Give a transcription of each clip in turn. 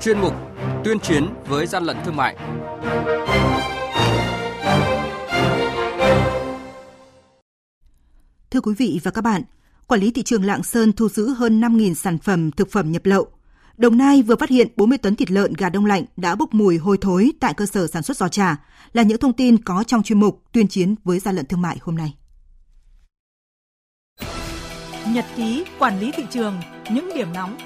chuyên mục Tuyên chiến với gian lận thương mại. Thưa quý vị và các bạn, Quản lý thị trường Lạng Sơn thu giữ hơn 5.000 sản phẩm thực phẩm nhập lậu. Đồng Nai vừa phát hiện 40 tấn thịt lợn gà đông lạnh đã bốc mùi hôi thối tại cơ sở sản xuất giò trà, là những thông tin có trong chuyên mục tuyên chiến với gian lận thương mại hôm nay. Nhật ký quản lý thị trường, những điểm nóng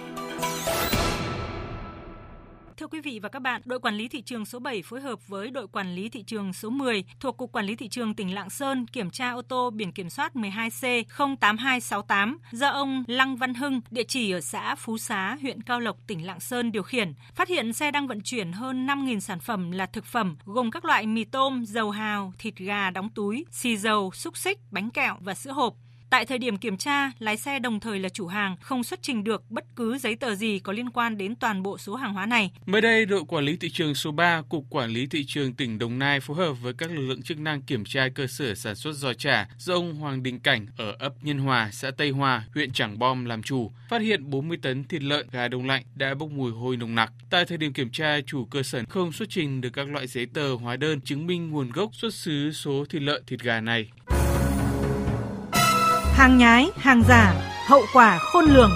Thưa quý vị và các bạn, đội quản lý thị trường số 7 phối hợp với đội quản lý thị trường số 10 thuộc Cục Quản lý Thị trường tỉnh Lạng Sơn kiểm tra ô tô biển kiểm soát 12C08268 do ông Lăng Văn Hưng, địa chỉ ở xã Phú Xá, huyện Cao Lộc, tỉnh Lạng Sơn điều khiển, phát hiện xe đang vận chuyển hơn 5.000 sản phẩm là thực phẩm gồm các loại mì tôm, dầu hào, thịt gà đóng túi, xì dầu, xúc xích, bánh kẹo và sữa hộp. Tại thời điểm kiểm tra, lái xe đồng thời là chủ hàng không xuất trình được bất cứ giấy tờ gì có liên quan đến toàn bộ số hàng hóa này. Mới đây, đội quản lý thị trường số 3, Cục Quản lý Thị trường tỉnh Đồng Nai phối hợp với các lực lượng chức năng kiểm tra cơ sở sản xuất giò chả do ông Hoàng Đình Cảnh ở ấp Nhân Hòa, xã Tây Hòa, huyện Trảng Bom làm chủ, phát hiện 40 tấn thịt lợn gà đông lạnh đã bốc mùi hôi nồng nặc. Tại thời điểm kiểm tra, chủ cơ sở không xuất trình được các loại giấy tờ hóa đơn chứng minh nguồn gốc xuất xứ số thịt lợn thịt gà này. Hàng nhái, hàng giả, hậu quả khôn lường.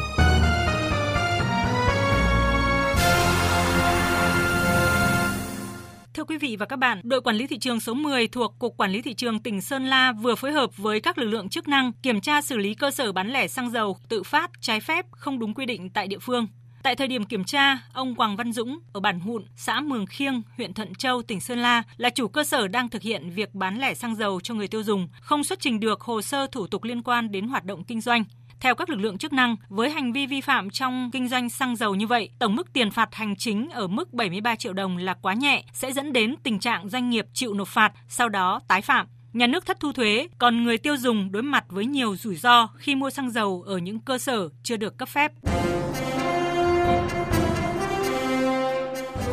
Thưa quý vị và các bạn, đội quản lý thị trường số 10 thuộc Cục Quản lý Thị trường tỉnh Sơn La vừa phối hợp với các lực lượng chức năng kiểm tra xử lý cơ sở bán lẻ xăng dầu tự phát, trái phép, không đúng quy định tại địa phương. Tại thời điểm kiểm tra, ông Quảng Văn Dũng ở bản Hụn, xã Mường Khiêng, huyện Thuận Châu, tỉnh Sơn La là chủ cơ sở đang thực hiện việc bán lẻ xăng dầu cho người tiêu dùng, không xuất trình được hồ sơ thủ tục liên quan đến hoạt động kinh doanh. Theo các lực lượng chức năng, với hành vi vi phạm trong kinh doanh xăng dầu như vậy, tổng mức tiền phạt hành chính ở mức 73 triệu đồng là quá nhẹ, sẽ dẫn đến tình trạng doanh nghiệp chịu nộp phạt, sau đó tái phạm nhà nước thất thu thuế, còn người tiêu dùng đối mặt với nhiều rủi ro khi mua xăng dầu ở những cơ sở chưa được cấp phép.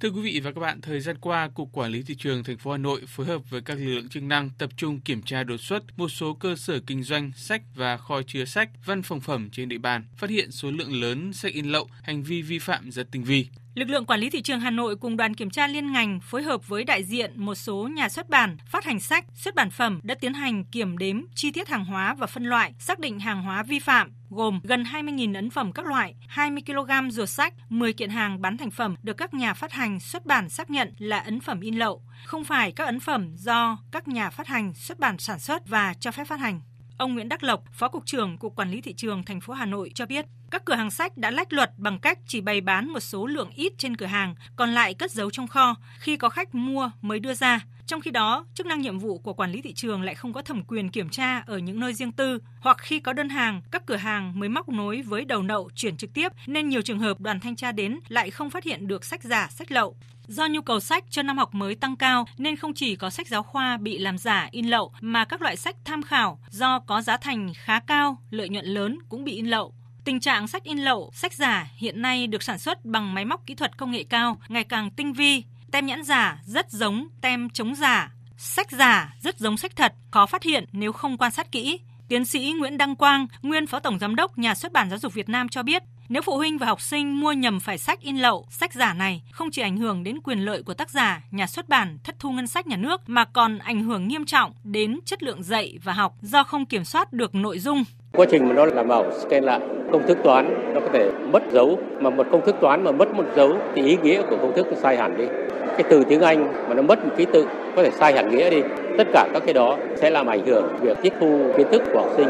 Thưa quý vị và các bạn, thời gian qua, Cục Quản lý thị trường thành phố Hà Nội phối hợp với các lực lượng chức năng tập trung kiểm tra đột xuất một số cơ sở kinh doanh sách và kho chứa sách, văn phòng phẩm trên địa bàn, phát hiện số lượng lớn sách in lậu, hành vi vi phạm rất tinh vi. Lực lượng quản lý thị trường Hà Nội cùng đoàn kiểm tra liên ngành phối hợp với đại diện một số nhà xuất bản, phát hành sách, xuất bản phẩm đã tiến hành kiểm đếm chi tiết hàng hóa và phân loại, xác định hàng hóa vi phạm gồm gần 20.000 ấn phẩm các loại, 20 kg ruột sách, 10 kiện hàng bán thành phẩm được các nhà phát hành xuất bản xác nhận là ấn phẩm in lậu, không phải các ấn phẩm do các nhà phát hành xuất bản sản xuất và cho phép phát hành. Ông Nguyễn Đắc Lộc, Phó cục trưởng Cục Quản lý thị trường thành phố Hà Nội cho biết, các cửa hàng sách đã lách luật bằng cách chỉ bày bán một số lượng ít trên cửa hàng, còn lại cất giấu trong kho, khi có khách mua mới đưa ra. Trong khi đó, chức năng nhiệm vụ của quản lý thị trường lại không có thẩm quyền kiểm tra ở những nơi riêng tư, hoặc khi có đơn hàng, các cửa hàng mới móc nối với đầu nậu chuyển trực tiếp, nên nhiều trường hợp đoàn thanh tra đến lại không phát hiện được sách giả, sách lậu. Do nhu cầu sách cho năm học mới tăng cao nên không chỉ có sách giáo khoa bị làm giả in lậu mà các loại sách tham khảo do có giá thành khá cao, lợi nhuận lớn cũng bị in lậu. Tình trạng sách in lậu, sách giả hiện nay được sản xuất bằng máy móc kỹ thuật công nghệ cao, ngày càng tinh vi. Tem nhãn giả rất giống tem chống giả, sách giả rất giống sách thật, khó phát hiện nếu không quan sát kỹ. Tiến sĩ Nguyễn Đăng Quang, nguyên Phó Tổng Giám đốc Nhà xuất bản Giáo dục Việt Nam cho biết, nếu phụ huynh và học sinh mua nhầm phải sách in lậu, sách giả này không chỉ ảnh hưởng đến quyền lợi của tác giả, nhà xuất bản, thất thu ngân sách nhà nước mà còn ảnh hưởng nghiêm trọng đến chất lượng dạy và học do không kiểm soát được nội dung. Quá trình mà nó làm ảo scan lại, công thức toán nó có thể mất dấu mà một công thức toán mà mất một dấu thì ý nghĩa của công thức nó sai hẳn đi. Cái từ tiếng Anh mà nó mất một ký tự có thể sai hẳn nghĩa đi. Tất cả các cái đó sẽ làm ảnh hưởng việc tiếp thu kiến thức của học sinh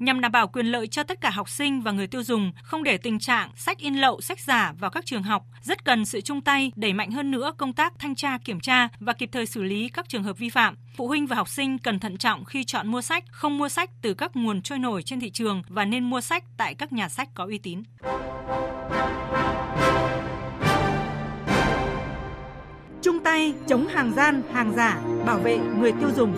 nhằm đảm bảo quyền lợi cho tất cả học sinh và người tiêu dùng, không để tình trạng sách in lậu, sách giả vào các trường học, rất cần sự chung tay đẩy mạnh hơn nữa công tác thanh tra kiểm tra và kịp thời xử lý các trường hợp vi phạm. Phụ huynh và học sinh cần thận trọng khi chọn mua sách, không mua sách từ các nguồn trôi nổi trên thị trường và nên mua sách tại các nhà sách có uy tín. Chung tay chống hàng gian, hàng giả, bảo vệ người tiêu dùng.